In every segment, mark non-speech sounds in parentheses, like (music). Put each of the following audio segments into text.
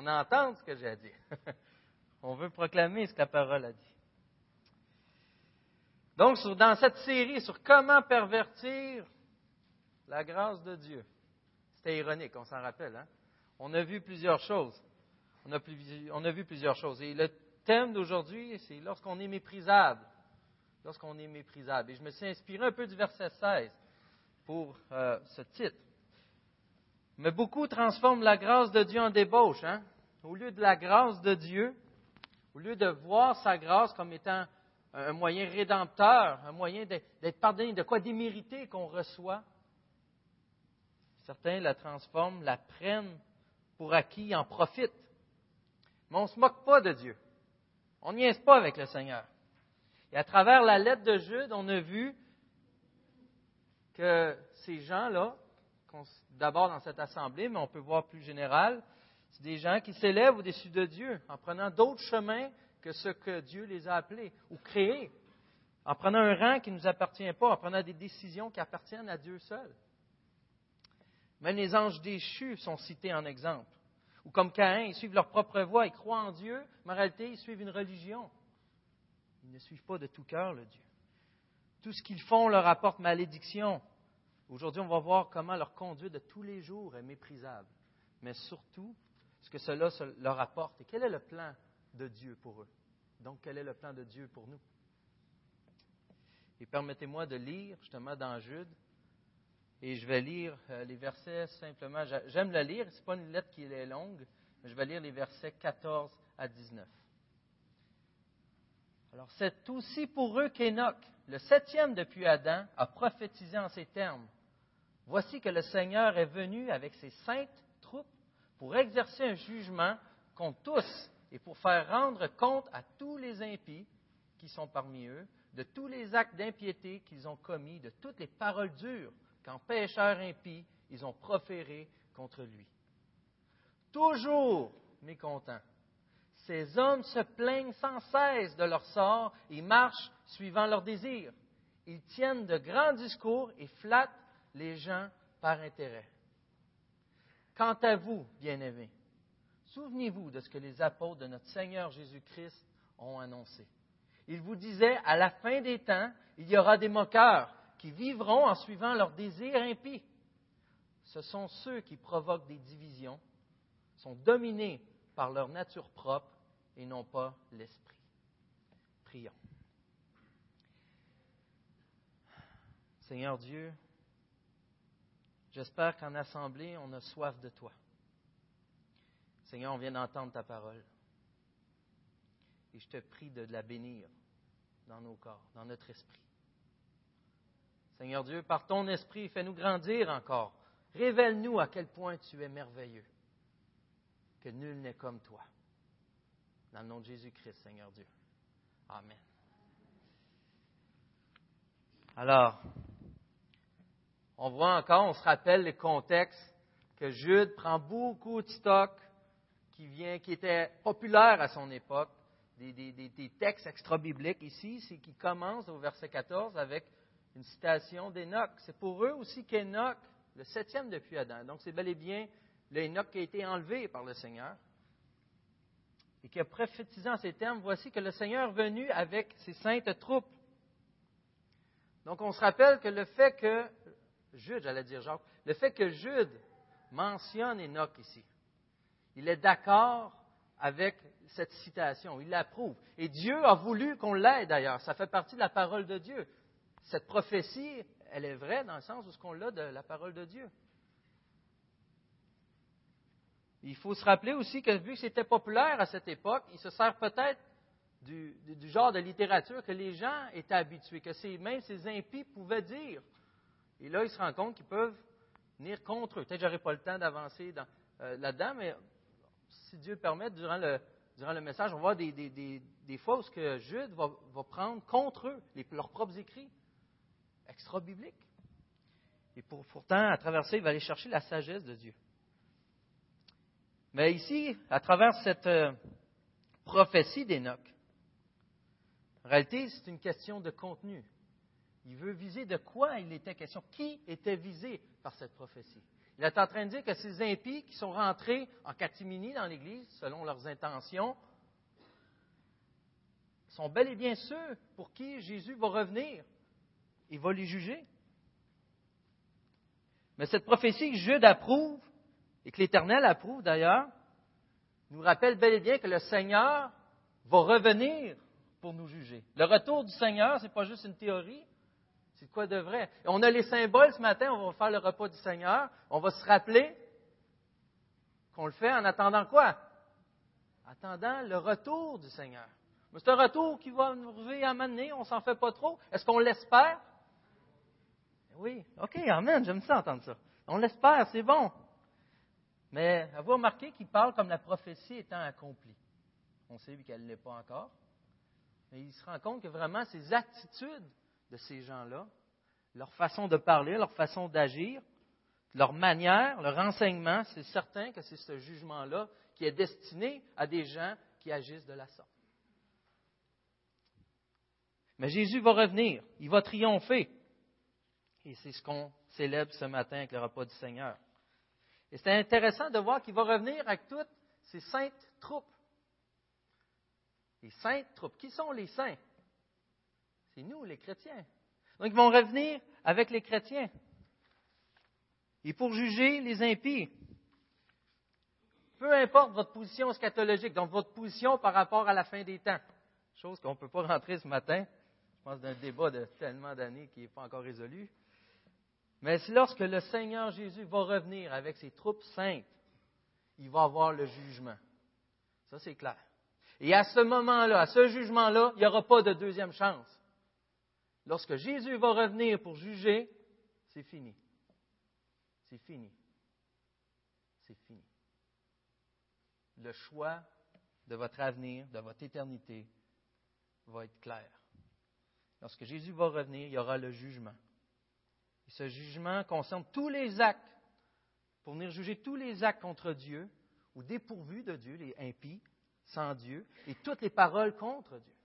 On entend ce que j'ai à dire. (laughs) On veut proclamer ce que la parole a dit. Donc, dans cette série sur comment pervertir la grâce de Dieu, c'était ironique, on s'en rappelle, hein? On a vu plusieurs choses. On a, vu plusieurs choses. Et le thème d'aujourd'hui, c'est lorsqu'on est méprisable. Lorsqu'on est méprisable. Et je me suis inspiré un peu du verset 16 pour euh, ce titre. Mais beaucoup transforment la grâce de Dieu en débauche. Hein? Au lieu de la grâce de Dieu, au lieu de voir sa grâce comme étant un moyen rédempteur, un moyen d'être pardonné, de quoi démériter qu'on reçoit, certains la transforment, la prennent pour acquis, en profitent. Mais on ne se moque pas de Dieu. On n'y est pas avec le Seigneur. Et à travers la lettre de Jude, on a vu que ces gens-là, d'abord dans cette assemblée, mais on peut voir plus général, c'est des gens qui s'élèvent au-dessus de Dieu en prenant d'autres chemins que ce que Dieu les a appelés ou créés, en prenant un rang qui ne nous appartient pas, en prenant des décisions qui appartiennent à Dieu seul. Même les anges déchus sont cités en exemple. Ou comme Caïn, ils suivent leur propre voie, ils croient en Dieu, mais en réalité, ils suivent une religion. Ils ne suivent pas de tout cœur le Dieu. Tout ce qu'ils font leur apporte malédiction. Aujourd'hui, on va voir comment leur conduite de tous les jours est méprisable. Mais surtout, ce que cela leur apporte et quel est le plan de Dieu pour eux. Donc, quel est le plan de Dieu pour nous? Et permettez-moi de lire justement dans Jude, et je vais lire euh, les versets simplement. J'aime le lire, ce n'est pas une lettre qui est longue, mais je vais lire les versets 14 à 19. Alors, c'est aussi pour eux qu'Enoch, le septième depuis Adam, a prophétisé en ces termes. Voici que le Seigneur est venu avec ses saintes troupes pour exercer un jugement contre tous et pour faire rendre compte à tous les impies qui sont parmi eux, de tous les actes d'impiété qu'ils ont commis, de toutes les paroles dures qu'en pécheurs impies ils ont proférées contre lui. Toujours mécontents, ces hommes se plaignent sans cesse de leur sort et marchent suivant leurs désirs. Ils tiennent de grands discours et flattent les gens par intérêt. Quant à vous, bien-aimés, souvenez-vous de ce que les apôtres de notre Seigneur Jésus-Christ ont annoncé. Ils vous disaient, à la fin des temps, il y aura des moqueurs qui vivront en suivant leurs désirs impies. Ce sont ceux qui provoquent des divisions, sont dominés par leur nature propre et non pas l'esprit. Prions. Seigneur Dieu, J'espère qu'en assemblée, on a soif de toi. Seigneur, on vient d'entendre ta parole. Et je te prie de la bénir dans nos corps, dans notre esprit. Seigneur Dieu, par ton esprit, fais-nous grandir encore. Révèle-nous à quel point tu es merveilleux, que nul n'est comme toi. Dans le nom de Jésus-Christ, Seigneur Dieu. Amen. Alors, on voit encore, on se rappelle les contextes que Jude prend beaucoup de stock qui, vient, qui était populaire à son époque, des, textes extra-bibliques ici, c'est qui commence au verset 14 avec une citation d'Enoch. C'est pour eux aussi qu'Enoch, le septième depuis Adam, donc c'est bel et bien l'Enoch qui a été enlevé par le Seigneur, et qui a prophétisé en ces termes, voici que le Seigneur est venu avec ses saintes troupes. Donc on se rappelle que le fait que Jude, j'allais dire Jacques, le fait que Jude mentionne Enoch ici, il est d'accord avec cette citation, il l'approuve. Et Dieu a voulu qu'on l'aide d'ailleurs, ça fait partie de la parole de Dieu. Cette prophétie, elle est vraie dans le sens où ce l'a de la parole de Dieu. Il faut se rappeler aussi que vu que c'était populaire à cette époque, il se sert peut-être du, genre de littérature que les gens étaient habitués, que même ces impies pouvaient dire. Et là, ils se rendent compte qu'ils peuvent venir contre eux. Peut-être que je n'aurai pas le temps d'avancer euh, là-dedans, mais si Dieu le permet, durant le, durant le message, on va voir des, des, fois où ce que Jude va, prendre contre eux leurs propres écrits extra-bibliques. Et pourtant, à travers ça, il va aller chercher la sagesse de Dieu. Mais ici, à travers cette euh, prophétie d'Enoch, en réalité, c'est une question de contenu. Il veut viser de quoi il était question? Qui était visé par cette prophétie? Il est en train de dire que ces impies qui sont rentrés en catimini dans l'Église, selon leurs intentions, sont bel et bien ceux pour qui Jésus va revenir. Il va les juger. Mais cette prophétie que Jude approuve, et que l'Éternel approuve d'ailleurs, nous rappelle bel et bien que le Seigneur va revenir pour nous juger. Le retour du Seigneur, ce n'est pas juste une théorie, c'est quoi de vrai? on a les symboles ce matin, on va faire le repas du Seigneur, on va se rappeler qu'on le fait en attendant quoi? Attendant le retour du Seigneur. c'est un retour qui va nous arriver à mener, on s'en fait pas trop. Est-ce qu'on l'espère? Oui, OK, Amen, j'aime ça entendre ça. On l'espère, c'est bon. Mais avez-vous remarqué qu'il parle comme la prophétie étant accomplie? On sait qu'elle ne l'est pas encore. Mais il se rend compte que vraiment ces attitudes de ces gens-là, leur façon de parler, leur façon d'agir, leur manière, leur enseignement, c'est certain que c'est ce jugement-là qui est destiné à des gens qui agissent de la sorte. Mais Jésus va revenir, il va triompher. Et c'est ce qu'on célèbre ce matin avec le repas du Seigneur. Et c'est intéressant de voir qu'il va revenir avec toutes ces saintes troupes. Les saintes troupes. Qui sont les saints? C'est nous, les chrétiens. Donc, ils vont revenir avec les chrétiens. Et pour juger les impies. Peu importe votre position eschatologique, donc votre position par rapport à la fin des temps. Chose qu'on ne peut pas rentrer ce matin. Je pense d'un débat de tellement d'années qui n'est pas encore résolu. Mais lorsque le Seigneur Jésus va revenir avec ses troupes saintes, il va avoir le jugement. Ça, c'est clair. Et à ce moment-là, à ce jugement-là, il n'y aura pas de deuxième chance. Lorsque Jésus va revenir pour juger, c'est fini. C'est fini. C'est fini. Le choix de votre avenir, de votre éternité, va être clair. Lorsque Jésus va revenir, il y aura le jugement. Et ce jugement concerne tous les actes, pour venir juger tous les actes contre Dieu, ou dépourvus de Dieu, les impies, sans Dieu, et toutes les paroles contre Dieu.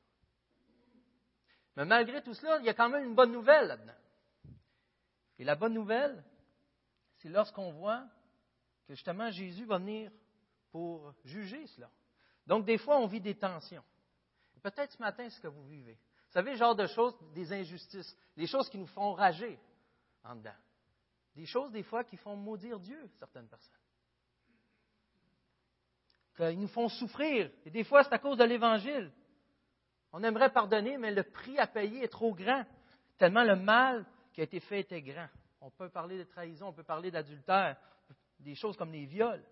Mais malgré tout cela, il y a quand même une bonne nouvelle là-dedans. Et la bonne nouvelle, c'est lorsqu'on voit que justement Jésus va venir pour juger cela. Donc des fois, on vit des tensions. Peut-être ce matin, ce que vous vivez. Vous savez, le genre de choses, des injustices, des choses qui nous font rager en dedans. Des choses, des fois, qui font maudire Dieu, certaines personnes. Qu'ils nous font souffrir. Et des fois, c'est à cause de l'Évangile. On aimerait pardonner, mais le prix à payer est trop grand, tellement le mal qui a été fait était grand. On peut parler de trahison, on peut parler d'adultère, des choses comme les viols,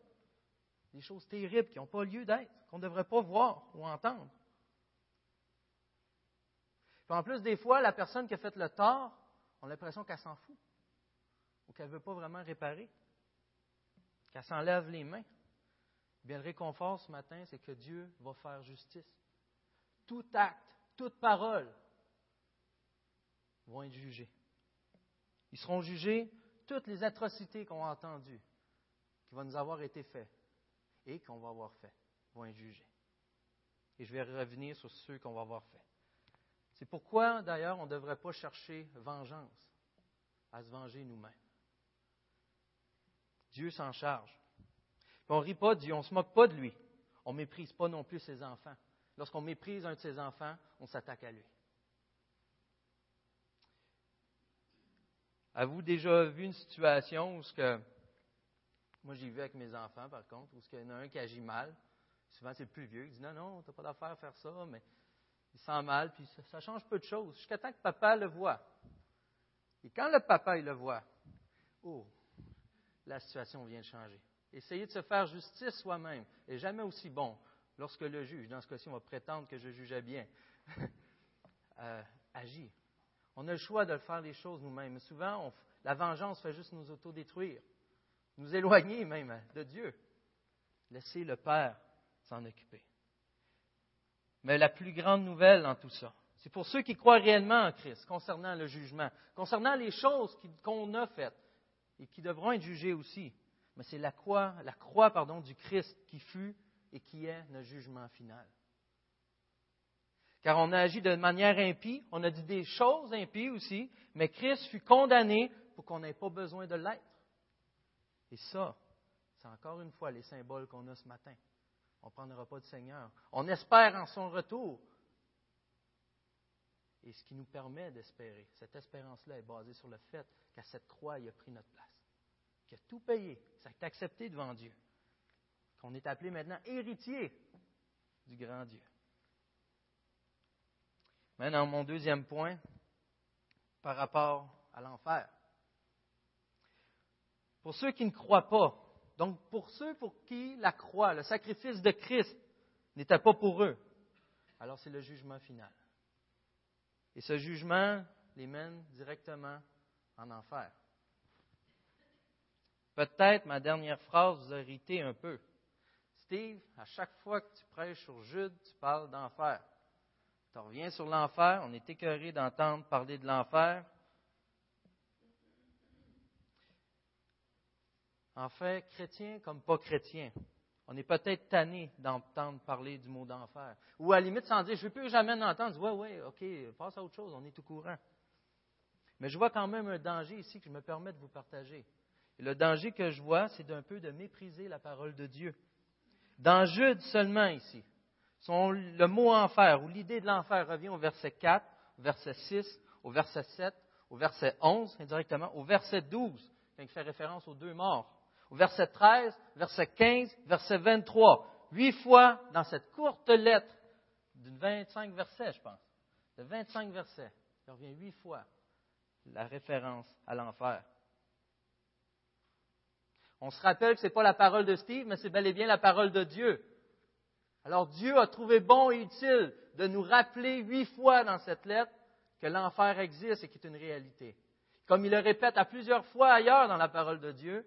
des choses terribles qui n'ont pas lieu d'être, qu'on ne devrait pas voir ou entendre. en plus, des fois, la personne qui a fait le tort, on a l'impression qu'elle s'en fout, ou qu'elle ne veut pas vraiment réparer, qu'elle s'enlève les mains. Bien, le réconfort ce matin, c'est que Dieu va faire justice tout acte, toute parole vont être jugés. Ils seront jugés toutes les atrocités qu'on a entendues, qui vont nous avoir été faites et qu'on va avoir fait, vont être jugés. Et je vais revenir sur ceux qu'on va avoir fait. C'est pourquoi, d'ailleurs, on ne devrait pas chercher vengeance, à se venger nous-mêmes. Dieu s'en charge. on ne rit pas de Dieu, on ne se moque pas de lui. On ne méprise pas non plus ses enfants. Lorsqu'on méprise un de ses enfants, on s'attaque à lui. Avez-vous déjà vu une situation où ce que moi j'ai vu avec mes enfants par contre, où il y en a un qui agit mal, souvent c'est le plus vieux, il dit non, non, tu n'as pas d'affaire à faire ça, mais il sent mal, puis ça, change peu de choses, jusqu'à temps que papa le voit. Et quand le papa il le voit, oh, la situation vient de changer. Essayer de se faire justice soi-même n'est jamais aussi bon lorsque le juge, dans ce cas-ci, on va prétendre que je jugeais bien, (laughs) euh, agit. On a le choix de faire les choses nous-mêmes. Souvent, la vengeance fait juste nous autodétruire, nous éloigner même de Dieu. Laisser le Père s'en occuper. Mais la plus grande nouvelle dans tout ça, c'est pour ceux qui croient réellement en Christ, concernant le jugement, concernant les choses qu'on a faites et qui devront être jugées aussi. Mais c'est la croix, la croix pardon, du Christ qui fut et qui est notre jugement final. Car on a agi de manière impie, on a dit des choses impies aussi, mais Christ fut condamné pour qu'on n'ait pas besoin de l'être. Et ça, c'est encore une fois les symboles qu'on a ce matin. On ne prendra pas de Seigneur. On espère en son retour. Et ce qui nous permet d'espérer, cette espérance-là est basée sur le fait qu'à cette croix, il a pris notre place. Qu'il a tout payé. Ça a été accepté devant Dieu. Qu'on est appelé maintenant héritier du grand Dieu. Maintenant, mon deuxième point, par rapport à l'enfer. Pour ceux qui ne croient pas, donc pour ceux pour qui la croix, le sacrifice de Christ n'était pas pour eux, alors c'est le jugement final. Et ce jugement les mène directement en enfer. Peut-être ma dernière phrase vous a irrité un peu. Steve, à chaque fois que tu prêches sur Jude, tu parles d'enfer. Tu reviens sur l'enfer, on est écœuré d'entendre parler de l'enfer. En chrétien comme pas chrétien, on est peut-être tanné d'entendre parler du mot d'enfer. Ou à la limite, sans dire, je ne veux plus jamais l'entendre, ouais, ouais, ok, passe à autre chose, on est tout courant. Mais je vois quand même un danger ici que je me permets de vous partager. Le danger que je vois, c'est d'un peu de mépriser la parole de Dieu. Dans Jude seulement ici, le mot enfer ou l'idée de l'enfer revient au verset 4, au verset 6, au verset 7, au verset 11 indirectement, au verset 12, quand il fait référence aux deux morts au verset 13, verset 15, verset 23. Huit fois dans cette courte lettre de 25 versets, je pense, de 25 versets, il revient huit fois la référence à l'enfer. On se rappelle que ce n'est pas la parole de Steve, mais c'est bel et bien la parole de Dieu. Alors Dieu a trouvé bon et utile de nous rappeler huit fois dans cette lettre que l'enfer existe et qu'il est une réalité. Comme il le répète à plusieurs fois ailleurs dans la parole de Dieu,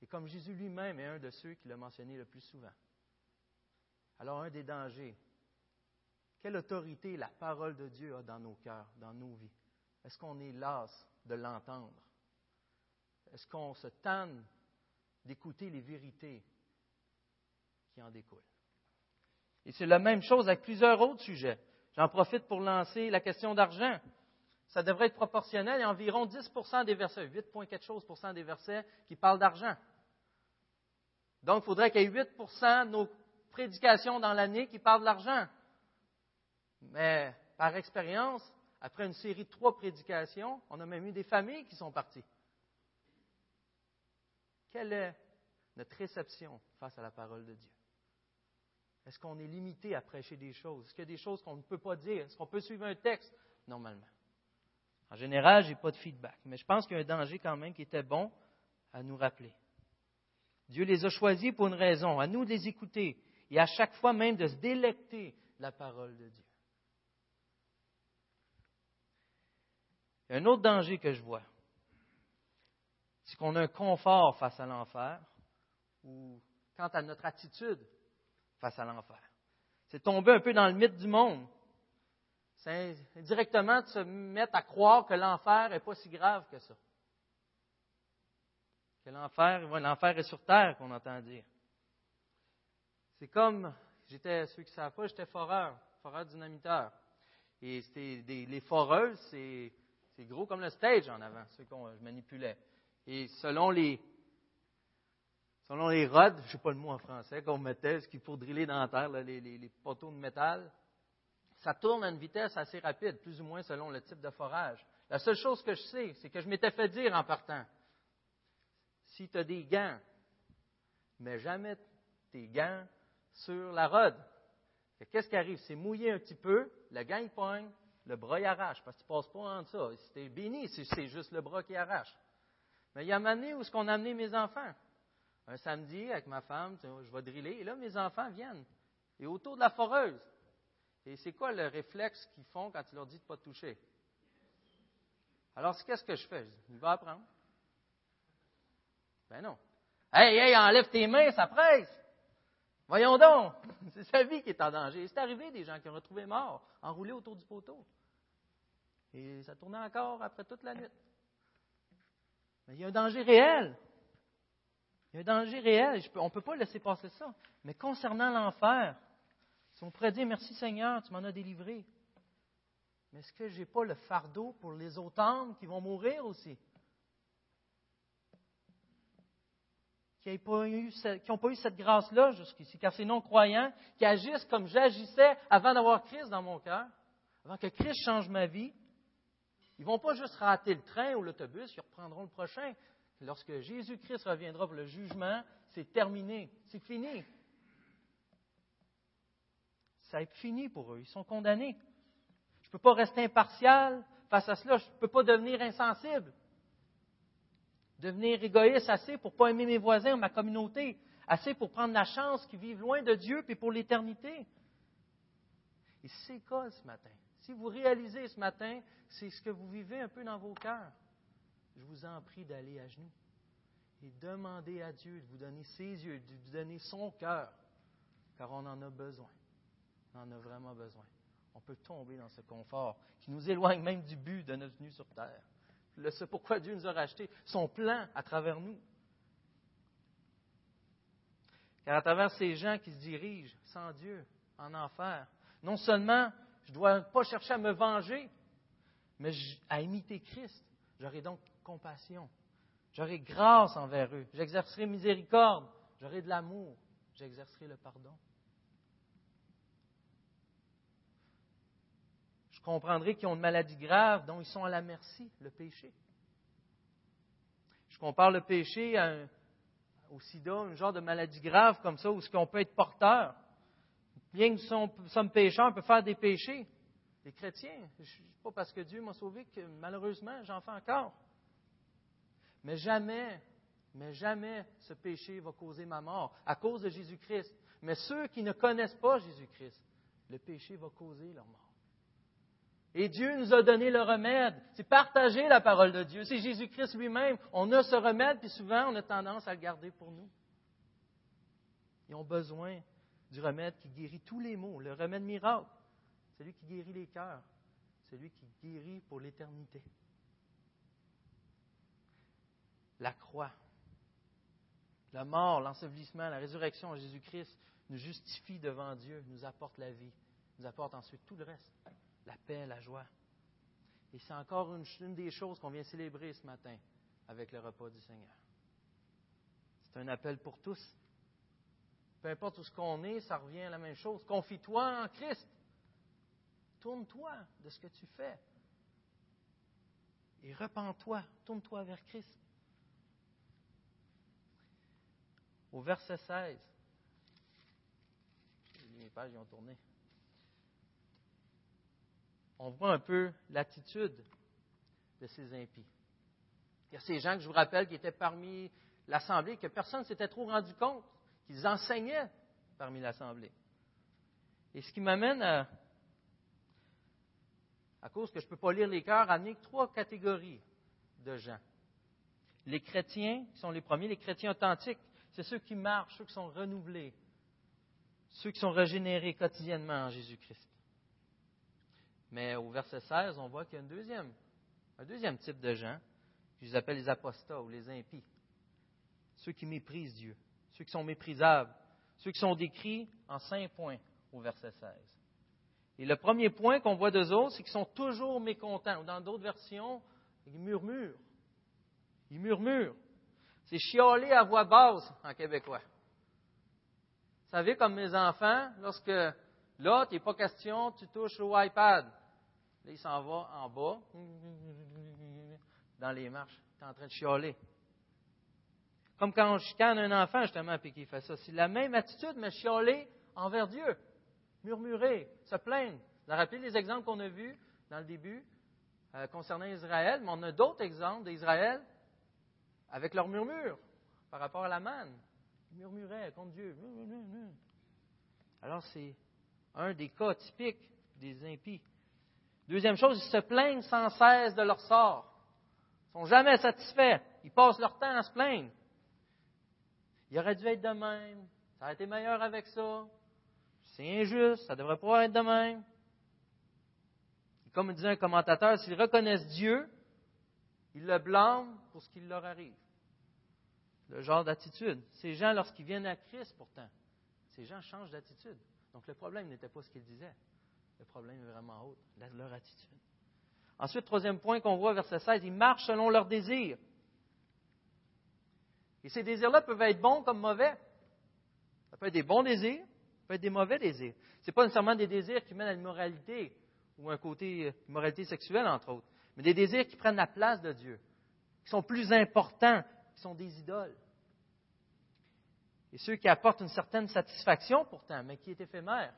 et comme Jésus lui-même est un de ceux qui l'a mentionné le plus souvent. Alors, un des dangers, quelle autorité la parole de Dieu a dans nos cœurs, dans nos vies? Est-ce qu'on est las de l'entendre? Est-ce qu'on se tanne d'écouter les vérités qui en découlent? Et c'est la même chose avec plusieurs autres sujets. J'en profite pour lancer la question d'argent ça devrait être proportionnel. Il y a environ 10% des versets, 8, quelque chose des versets qui parlent d'argent. Donc, il faudrait qu'il y ait 8% de nos prédications dans l'année qui parlent de l'argent. Mais par expérience, après une série de trois prédications, on a même eu des familles qui sont parties. Quelle est notre réception face à la parole de Dieu? Est-ce qu'on est limité à prêcher des choses? Est-ce qu'il y a des choses qu'on ne peut pas dire? Est-ce qu'on peut suivre un texte? Normalement. En général, je n'ai pas de feedback, mais je pense qu'il y a un danger quand même qui était bon à nous rappeler. Dieu les a choisis pour une raison, à nous de les écouter et à chaque fois même de se délecter de la parole de Dieu. Il y a un autre danger que je vois, c'est qu'on a un confort face à l'enfer ou quant à notre attitude face à l'enfer. C'est tomber un peu dans le mythe du monde c'est directement de se mettre à croire que l'enfer n'est pas si grave que ça. Que l'enfer, l'enfer est sur terre, qu'on entend dire. C'est comme, j'étais, ceux qui ne savent pas, j'étais foreur, foreur dynamiteur. Et c'était les foreuses, c'est, gros comme le stage en avant, ceux qu'on je manipulais. Et selon les, selon les rods, je sais pas le mot en français, qu'on mettait, ce qu'il faut driller dans la terre, les poteaux de métal, ça tourne à une vitesse assez rapide, plus ou moins selon le type de forage. La seule chose que je sais, c'est que je m'étais fait dire en partant, si tu as des gants, mets jamais tes gants sur la rode. Qu'est-ce qui arrive? C'est mouillé un petit peu, le gant il pogne, le bras il arrache, parce que tu ne passes pas en ça. Si es béni, c'est juste le bras qui arrache. Mais il y a une année où est-ce qu'on a amené mes enfants? Un samedi, avec ma femme, je vais driller, et là, mes enfants viennent. Et autour de la foreuse, et c'est quoi le réflexe qu'ils font quand tu leur dis de ne pas toucher? Alors, qu'est-ce que je fais? Je dis, il va apprendre. Ben non. Hey, hey, enlève tes mains, ça presse. Voyons donc. (laughs) C'est sa vie qui est en danger. C'est arrivé des gens qui ont retrouvé morts, enroulés autour du poteau. Et ça tournait encore après toute la nuit. Mais il y a un danger réel. Il y a un danger réel. on ne peut pas laisser passer ça. Mais concernant l'enfer, si on pourrait dire merci Seigneur, tu m'en as délivré. Mais est-ce que je n'ai pas le fardeau pour les autres âmes qui vont mourir aussi? qui n'ont pas eu, cette grâce-là jusqu'ici, car ces non-croyants qui agissent comme j'agissais avant d'avoir Christ dans mon cœur, avant que Christ change ma vie, ils ne vont pas juste rater le train ou l'autobus, ils reprendront le prochain. Lorsque Jésus-Christ reviendra pour le jugement, c'est terminé, c'est fini. Ça va être fini pour eux, ils sont condamnés. Je ne peux pas rester impartial face à cela, je ne peux pas devenir insensible devenir égoïste assez pour ne pas aimer mes voisins ma communauté, assez pour prendre la chance qu'ils vivent loin de Dieu puis pour l'éternité. Et c'est cas ce matin? Si vous réalisez ce matin, c'est ce que vous vivez un peu dans vos cœurs, je vous en prie d'aller à genoux et demander à Dieu de vous donner ses yeux, de vous donner son cœur, car on en a besoin. On en a vraiment besoin. On peut tomber dans ce confort qui nous éloigne même du but de notre venue sur terre le ce pourquoi Dieu nous a rachetés, son plan à travers nous. Car à travers ces gens qui se dirigent sans Dieu en enfer, non seulement je ne dois pas chercher à me venger, mais à imiter Christ. J'aurai donc compassion. J'aurai grâce envers eux. J'exercerai miséricorde. J'aurai de l'amour. J'exercerai le pardon. comprendrez qu'ils ont une maladie grave dont ils sont à la merci, le péché. Je compare le péché au sida, un genre de maladie grave comme ça, où ce qu'on peut être porteur? Bien que nous sommes pécheurs, on peut faire des péchés. Les chrétiens, pas parce que Dieu m'a sauvé que malheureusement j'en fais encore. Mais jamais, mais jamais ce péché va causer ma mort à cause de Jésus-Christ. Mais ceux qui ne connaissent pas Jésus-Christ, le péché va causer leur mort. Et Dieu nous a donné le remède. C'est partager la parole de Dieu. C'est Jésus-Christ lui-même. On a ce remède, puis souvent, on a tendance à le garder pour nous. Ils ont besoin du remède qui guérit tous les maux, le remède miracle. Celui qui guérit les cœurs, celui qui guérit pour l'éternité. La croix, la mort, l'ensevelissement, la résurrection en Jésus-Christ nous justifie devant Dieu, nous apporte la vie, nous apporte ensuite tout le reste la paix, la joie. Et c'est encore une, des choses qu'on vient célébrer ce matin avec le repas du Seigneur. C'est un appel pour tous. Peu importe où ce qu'on est, ça revient à la même chose. Confie-toi en Christ. Tourne-toi de ce que tu fais. Et repens-toi. Tourne-toi vers Christ. Au verset 16. Les pages ont tourné on voit un peu l'attitude de ces impies. Il y a ces gens que je vous rappelle qui étaient parmi l'Assemblée, que personne ne s'était trop rendu compte qu'ils enseignaient parmi l'Assemblée. Et ce qui m'amène à, à cause que je ne peux pas lire les cœurs, à trois catégories de gens. Les chrétiens, qui sont les premiers, les chrétiens authentiques, c'est ceux qui marchent, ceux qui sont renouvelés, ceux qui sont régénérés quotidiennement en Jésus-Christ. Mais au verset 16, on voit qu'il y a deuxième, un deuxième type de gens, je les appelle les apostats ou les impies. Ceux qui méprisent Dieu, ceux qui sont méprisables, ceux qui sont décrits en cinq points au verset 16. Et le premier point qu'on voit d'eux autres, c'est qu'ils sont toujours mécontents. Ou dans d'autres versions, ils murmurent. Ils murmurent. C'est chialer à voix basse en québécois. Vous savez, comme mes enfants, lorsque là, tu n'es pas question, tu touches au iPad. Là, il s'en va en bas, dans les marches. Tu es en train de chialer. Comme quand on chicane un enfant, justement, puis qu'il fait ça. C'est la même attitude, mais chialer envers Dieu. Murmurer, se plaindre. Vous rappelé les exemples qu'on a vus dans le début euh, concernant Israël, mais on a d'autres exemples d'Israël avec leur murmure par rapport à la manne. Ils murmuraient contre Dieu. Alors, c'est un des cas typiques des impies. Deuxième chose, ils se plaignent sans cesse de leur sort. Ils ne sont jamais satisfaits. Ils passent leur temps à se plaindre. Il aurait dû être de même. Ça aurait été meilleur avec ça. C'est injuste. Ça devrait pas être de même. comme disait un commentateur, s'ils reconnaissent Dieu, ils le blâment pour ce qui leur arrive. Le genre d'attitude. Ces gens, lorsqu'ils viennent à Christ, pourtant, ces gens changent d'attitude. Donc le problème n'était pas ce qu'ils disaient. Le problème est vraiment autre, leur attitude. Ensuite, troisième point qu'on voit, verset 16, ils marchent selon leurs désirs. Et ces désirs-là peuvent être bons comme mauvais. Ça peut être des bons désirs, ça peut être des mauvais désirs. Ce n'est pas nécessairement des désirs qui mènent à l'immoralité ou un côté immoralité sexuelle, entre autres, mais des désirs qui prennent la place de Dieu, qui sont plus importants, qui sont des idoles. Et ceux qui apportent une certaine satisfaction pourtant, mais qui est éphémère,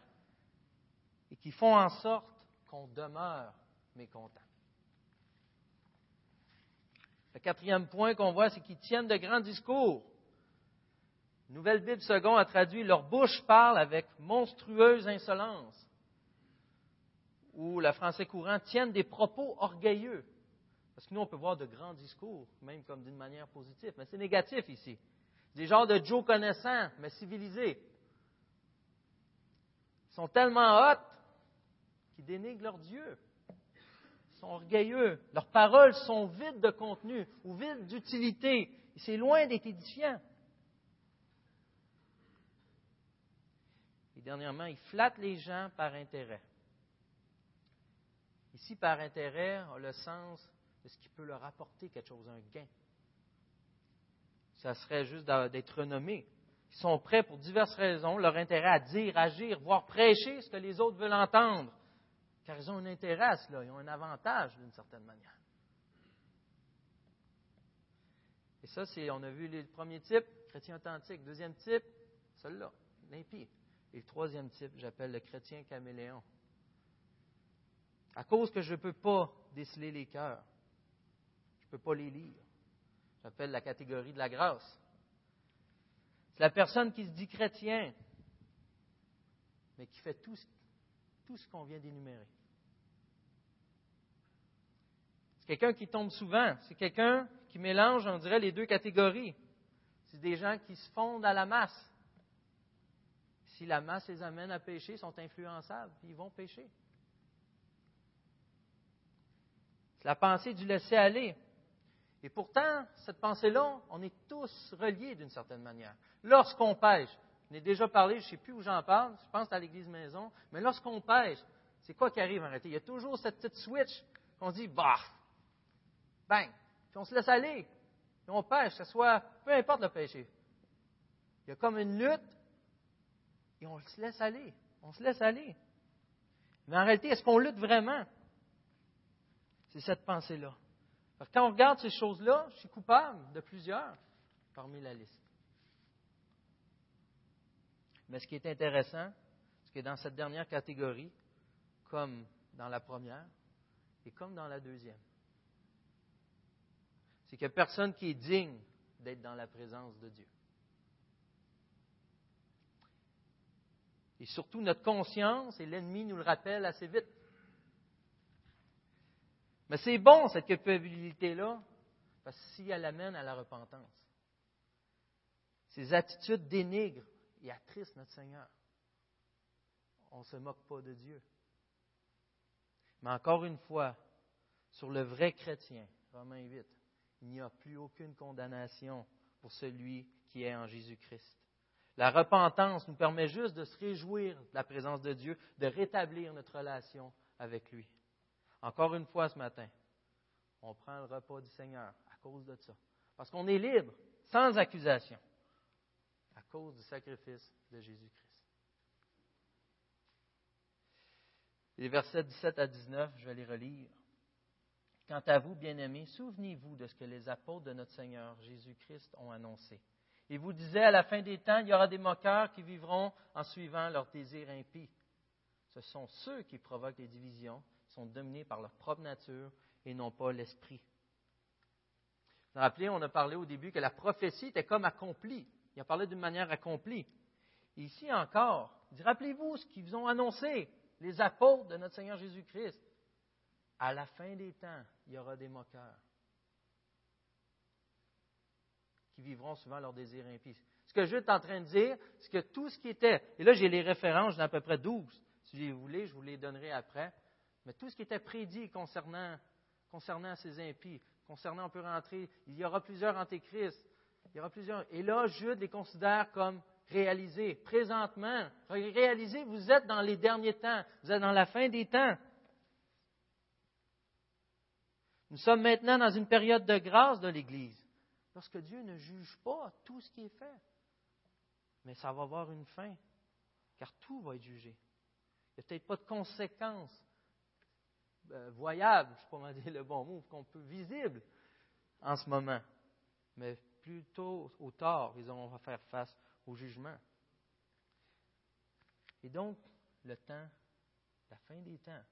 et qui font en sorte qu'on demeure mécontent. Le quatrième point qu'on voit, c'est qu'ils tiennent de grands discours. Nouvelle Bible Second a traduit Leur bouche parle avec monstrueuse insolence. Ou le français courant tiennent des propos orgueilleux. Parce que nous, on peut voir de grands discours, même comme d'une manière positive, mais c'est négatif ici. Des genres de Joe connaissants, mais civilisés. Ils sont tellement hot qu'ils dénigrent leur Dieu sont orgueilleux. Leurs paroles sont vides de contenu ou vides d'utilité. C'est loin d'être édifiant. Et dernièrement, ils flattent les gens par intérêt. Ici, par intérêt, a le sens de ce qui peut leur apporter quelque chose, un gain. Ça serait juste d'être renommé. Ils sont prêts pour diverses raisons, leur intérêt à dire, agir, voire prêcher ce que les autres veulent entendre car ils ont un intérêt ils ont un avantage d'une certaine manière. Et ça, c'est, on a vu le premier type, chrétien authentique. Deuxième type, celui-là, l'impie. Et le troisième type, j'appelle le chrétien caméléon. À cause que je ne peux pas déceler les cœurs, je ne peux pas les lire. J'appelle la catégorie de la grâce. C'est la personne qui se dit chrétien, mais qui fait tout, tout ce qu'on vient d'énumérer. quelqu'un qui tombe souvent. C'est quelqu'un qui mélange, on dirait, les deux catégories. C'est des gens qui se fondent à la masse. Si la masse les amène à pécher, sont influençables, puis ils vont pécher. C'est la pensée du laisser aller. Et pourtant, cette pensée-là, on est tous reliés d'une certaine manière. Lorsqu'on pêche, je n'ai déjà parlé, je ne sais plus où j'en parle, je pense à l'église maison, mais lorsqu'on pêche, c'est quoi qui arrive en réalité? Il y a toujours cette petite switch qu'on dit, bah, bang, puis on se laisse aller, puis on pêche, que ce soit, peu importe le péché. Il y a comme une lutte, et on se laisse aller, on se laisse aller. Mais en réalité, est-ce qu'on lutte vraiment? C'est cette pensée-là. Quand on regarde ces choses-là, je suis coupable de plusieurs parmi la liste. Mais ce qui est intéressant, c'est que dans cette dernière catégorie, comme dans la première, et comme dans la deuxième, c'est qu'il n'y a personne qui est digne d'être dans la présence de Dieu. Et surtout, notre conscience, et l'ennemi nous le rappelle assez vite. Mais c'est bon, cette culpabilité-là, parce que si elle amène à la repentance, ces attitudes dénigrent et attristent notre Seigneur. On ne se moque pas de Dieu. Mais encore une fois, sur le vrai chrétien, Romains 8, il n'y a plus aucune condamnation pour celui qui est en Jésus-Christ. La repentance nous permet juste de se réjouir de la présence de Dieu, de rétablir notre relation avec lui. Encore une fois ce matin, on prend le repas du Seigneur à cause de ça. Parce qu'on est libre, sans accusation, cause du sacrifice de Jésus-Christ. Les versets 17 à 19, je vais les relire. Quant à vous, bien-aimés, souvenez-vous de ce que les apôtres de notre Seigneur Jésus-Christ ont annoncé. Il vous disait, à la fin des temps, il y aura des moqueurs qui vivront en suivant leurs désirs impies. Ce sont ceux qui provoquent les divisions, sont dominés par leur propre nature et non pas l'esprit. Vous vous rappelez, on a parlé au début que la prophétie était comme accomplie. Il a parlé d'une manière accomplie. ici encore, dit, rappelez-vous ce qu'ils ont annoncé, les apôtres de notre Seigneur Jésus-Christ à la fin des temps, il y aura des moqueurs qui vivront souvent leurs désirs impies. Ce que je suis en train de dire, c'est que tout ce qui était, et là j'ai les références, j'en à peu près 12, si vous voulez, je vous les donnerai après, mais tout ce qui était prédit concernant, concernant ces impies, concernant, on peut rentrer, il y aura plusieurs antéchrists, il y aura plusieurs, et là Jude les considère comme réalisés, présentement, réalisés, vous êtes dans les derniers temps, vous êtes dans la fin des temps. Nous sommes maintenant dans une période de grâce de l'Église. lorsque Dieu ne juge pas tout ce qui est fait. Mais ça va avoir une fin, car tout va être jugé. Il n'y a peut-être pas de conséquences euh, voyables, je ne sais pas comment dire le bon mot, qu'on peut visible en ce moment. Mais plus tôt ou tard, ils à faire face au jugement. Et donc, le temps, la fin des temps.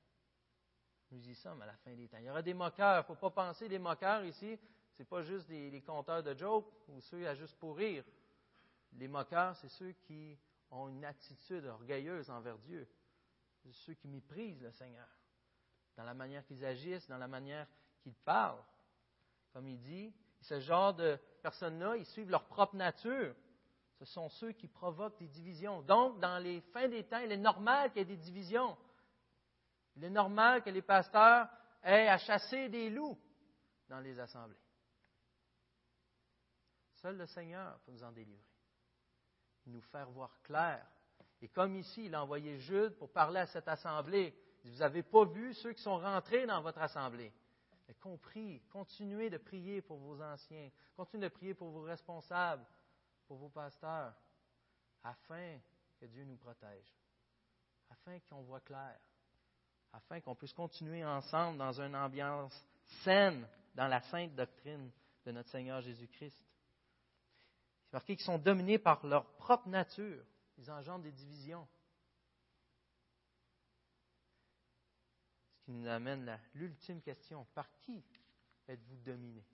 Nous y sommes à la fin des temps. Il y aura des moqueurs. Il ne faut pas penser des moqueurs ici. Ce n'est pas juste des, des, conteurs de jokes ou ceux à juste pour rire. Les moqueurs, c'est ceux qui ont une attitude orgueilleuse envers Dieu. Ceux qui méprisent le Seigneur. Dans la manière qu'ils agissent, dans la manière qu'ils parlent. Comme il dit, ce genre de personnes-là, ils suivent leur propre nature. Ce sont ceux qui provoquent des divisions. Donc, dans les fins des temps, il est normal qu'il y ait des divisions. Il est normal que les pasteurs aient à chasser des loups dans les assemblées. Seul le Seigneur peut nous en délivrer, nous faire voir clair. Et comme ici, il a envoyé Jude pour parler à cette assemblée. vous n'avez pas vu ceux qui sont rentrés dans votre assemblée. Mais compris, continuez de prier pour vos anciens, continuez de prier pour vos responsables, pour vos pasteurs, afin que Dieu nous protège, afin qu'on voit clair, afin qu'on puisse continuer ensemble dans une ambiance saine dans la sainte doctrine de notre Seigneur Jésus-Christ. C'est marqué qu'ils sont dominés par leur propre nature. Ils engendrent des divisions. Qui nous amène à l'ultime question. Par qui êtes-vous dominé?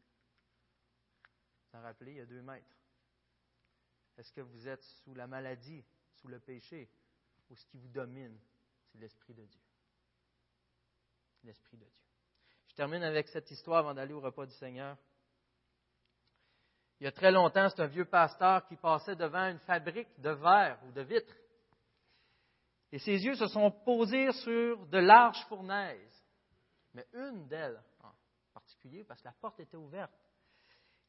Vous en rappelez, il y a deux maîtres. Est-ce que vous êtes sous la maladie, sous le péché, ou ce qui vous domine, c'est l'Esprit de Dieu? L'Esprit de Dieu. Je termine avec cette histoire avant d'aller au repas du Seigneur. Il y a très longtemps, c'est un vieux pasteur qui passait devant une fabrique de verre ou de vitres. Et ses yeux se sont posés sur de larges fournaises, mais une d'elles en particulier, parce que la porte était ouverte.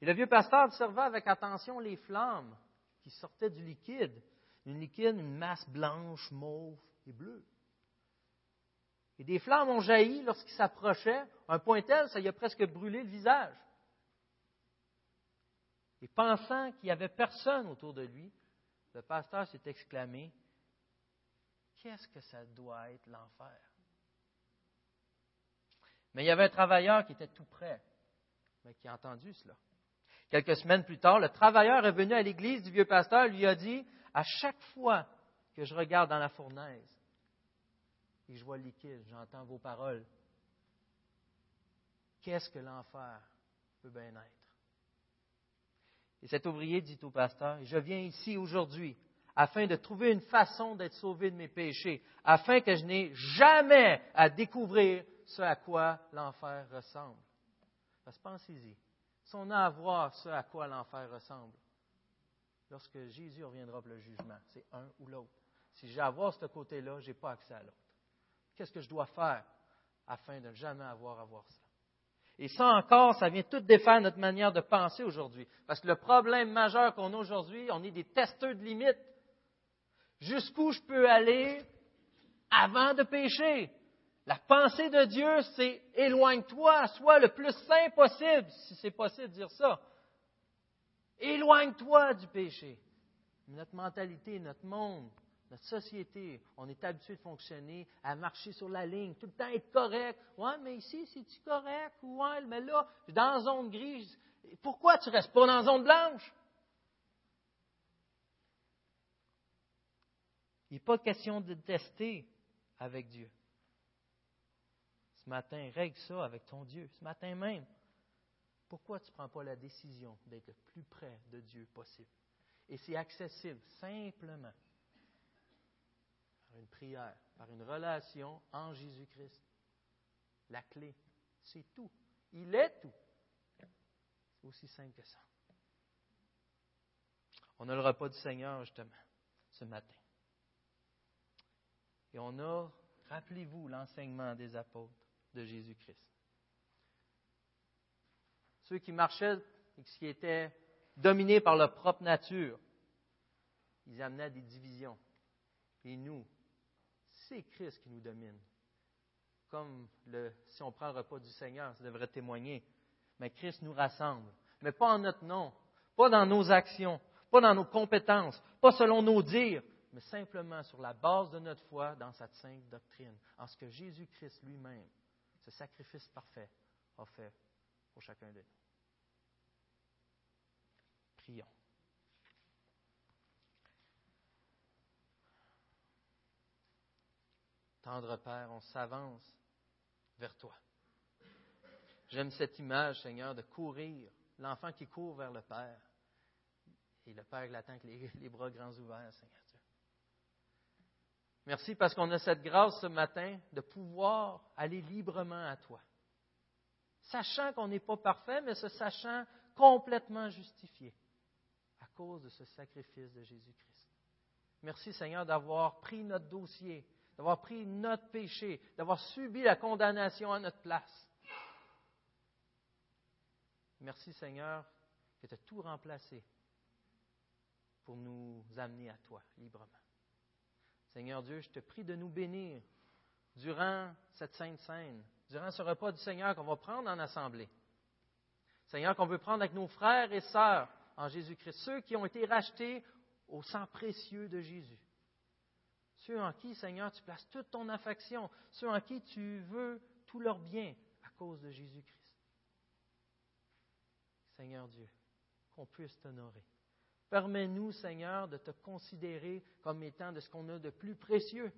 Et le vieux pasteur observa avec attention les flammes qui sortait du liquide. Une liquide, une masse blanche, mauve et bleue. Et des flammes ont jailli lorsqu'il s'approchait, un point tel, ça y a presque brûlé le visage. Et pensant qu'il n'y avait personne autour de lui, le pasteur s'est exclamé Qu'est-ce que ça doit être l'enfer? Mais il y avait un travailleur qui était tout près, mais qui a entendu cela. Quelques semaines plus tard, le travailleur est venu à l'église du vieux pasteur et lui a dit, à chaque fois que je regarde dans la fournaise et je vois le liquide, j'entends vos paroles, qu'est-ce que l'enfer peut bien être? Et cet ouvrier dit au pasteur, je viens ici aujourd'hui afin de trouver une façon d'être sauvé de mes péchés, afin que je n'ai jamais à découvrir ce à quoi l'enfer ressemble. Parce que pensez-y, si on a à voir ce à quoi l'enfer ressemble, lorsque Jésus reviendra pour le jugement, c'est un ou l'autre. Si j'ai à voir ce côté-là, je n'ai pas accès à l'autre. Qu'est-ce que je dois faire afin de ne jamais avoir à voir ça? Et ça encore, ça vient tout défaire notre manière de penser aujourd'hui. Parce que le problème majeur qu'on a aujourd'hui, on est des testeurs de limites. Jusqu'où je peux aller avant de pécher? La pensée de Dieu, c'est éloigne-toi, sois le plus saint possible, si c'est possible de dire ça. Éloigne-toi du péché. Notre mentalité, notre monde, notre société, on est habitué de fonctionner, à marcher sur la ligne, tout le temps être correct. Ouais, mais ici, c'est-tu correct? Ouais, mais là, dans la zone grise. Pourquoi tu ne restes pas dans la zone blanche? Il n'est pas question de tester avec Dieu ce matin, règle ça avec ton Dieu, ce matin même. Pourquoi tu ne prends pas la décision d'être le plus près de Dieu possible? Et c'est accessible simplement par une prière, par une relation en Jésus-Christ. La clé, c'est tout. Il est tout. C'est aussi simple que ça. On a le repas du Seigneur, justement, ce matin. Et on a, rappelez-vous, l'enseignement des apôtres de Jésus-Christ. Ceux qui marchaient et qui étaient dominés par leur propre nature, ils amenaient des divisions. Et nous, c'est Christ qui nous domine. Comme si on prend le repas du Seigneur, ça devrait témoigner. Mais Christ nous rassemble. mais pas en notre nom, pas dans nos actions, pas dans nos compétences, pas selon nos dires, mais simplement sur la base de notre foi dans cette sainte doctrine, en ce que Jésus-Christ lui-même, ce sacrifice parfait, a fait pour chacun de nous. Prions. Tendre Père, on s'avance vers toi. J'aime cette image, Seigneur, de courir, l'enfant qui court vers le Père. Et le Père l'attend avec les, (laughs) bras grands ouverts, Seigneur. Merci parce qu'on a cette grâce ce matin de pouvoir aller librement à toi. Sachant qu'on n'est pas parfait, mais se sachant complètement justifié à cause de ce sacrifice de Jésus-Christ. Merci Seigneur d'avoir pris notre dossier, d'avoir pris notre péché, d'avoir subi la condamnation à notre place. Merci Seigneur que tu as tout remplacé pour nous amener à toi librement. Seigneur Dieu, je te prie de nous bénir durant cette sainte scène, durant ce repas du Seigneur qu'on va prendre en assemblée. Seigneur, qu'on veut prendre avec nos frères et sœurs en Jésus-Christ, ceux qui ont été rachetés au sang précieux de Jésus. Ceux en qui, Seigneur, tu places toute ton affection, ceux en qui tu veux tout leur bien à cause de Jésus-Christ. Seigneur Dieu, qu'on puisse t'honorer. Permets-nous, Seigneur, de te considérer comme étant de ce qu'on a de plus précieux.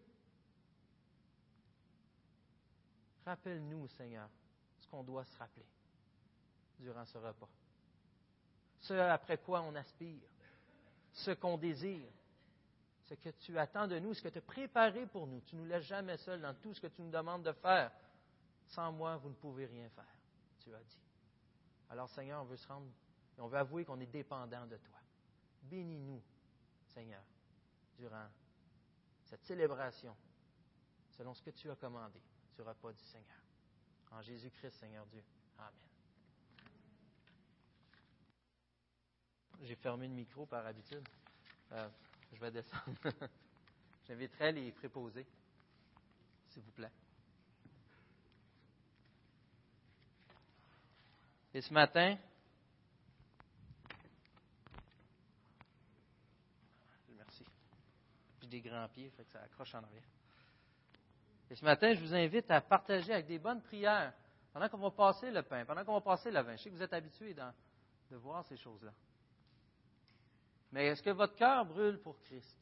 Rappelle-nous, Seigneur, ce qu'on doit se rappeler durant ce repas. Ce après quoi on aspire, ce qu'on désire, ce que tu attends de nous, ce que tu as préparé pour nous. Tu ne nous laisses jamais seuls dans tout ce que tu nous demandes de faire. Sans moi, vous ne pouvez rien faire, tu as dit. Alors, Seigneur, on veut se rendre et on veut avouer qu'on est dépendant de toi. Bénis-nous, Seigneur, durant cette célébration, selon ce que tu as commandé du repas du Seigneur. En Jésus-Christ, Seigneur Dieu. Amen. J'ai fermé le micro par habitude. Euh, je vais descendre. (laughs) J'inviterai les préposés, s'il vous plaît. Et ce matin, merci. Des grands pieds, fait que ça accroche en arrière. Et ce matin, je vous invite à partager avec des bonnes prières pendant qu'on va passer le pain, pendant qu'on va passer le vin. Je sais que vous êtes habitués de voir ces choses-là. Mais est-ce que votre cœur brûle pour Christ?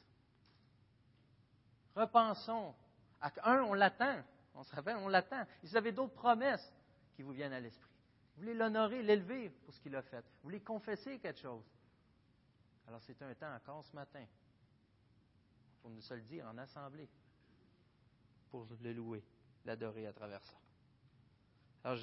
Repensons. Un, on l'attend. On se rappelle, on l'attend. Et vous avez d'autres promesses qui vous viennent à l'esprit. Vous voulez l'honorer, l'élever pour ce qu'il a fait. Vous voulez confesser quelque chose. Alors c'est un temps encore ce matin pour nous se le dire en assemblée, pour le louer, l'adorer à travers ça. Alors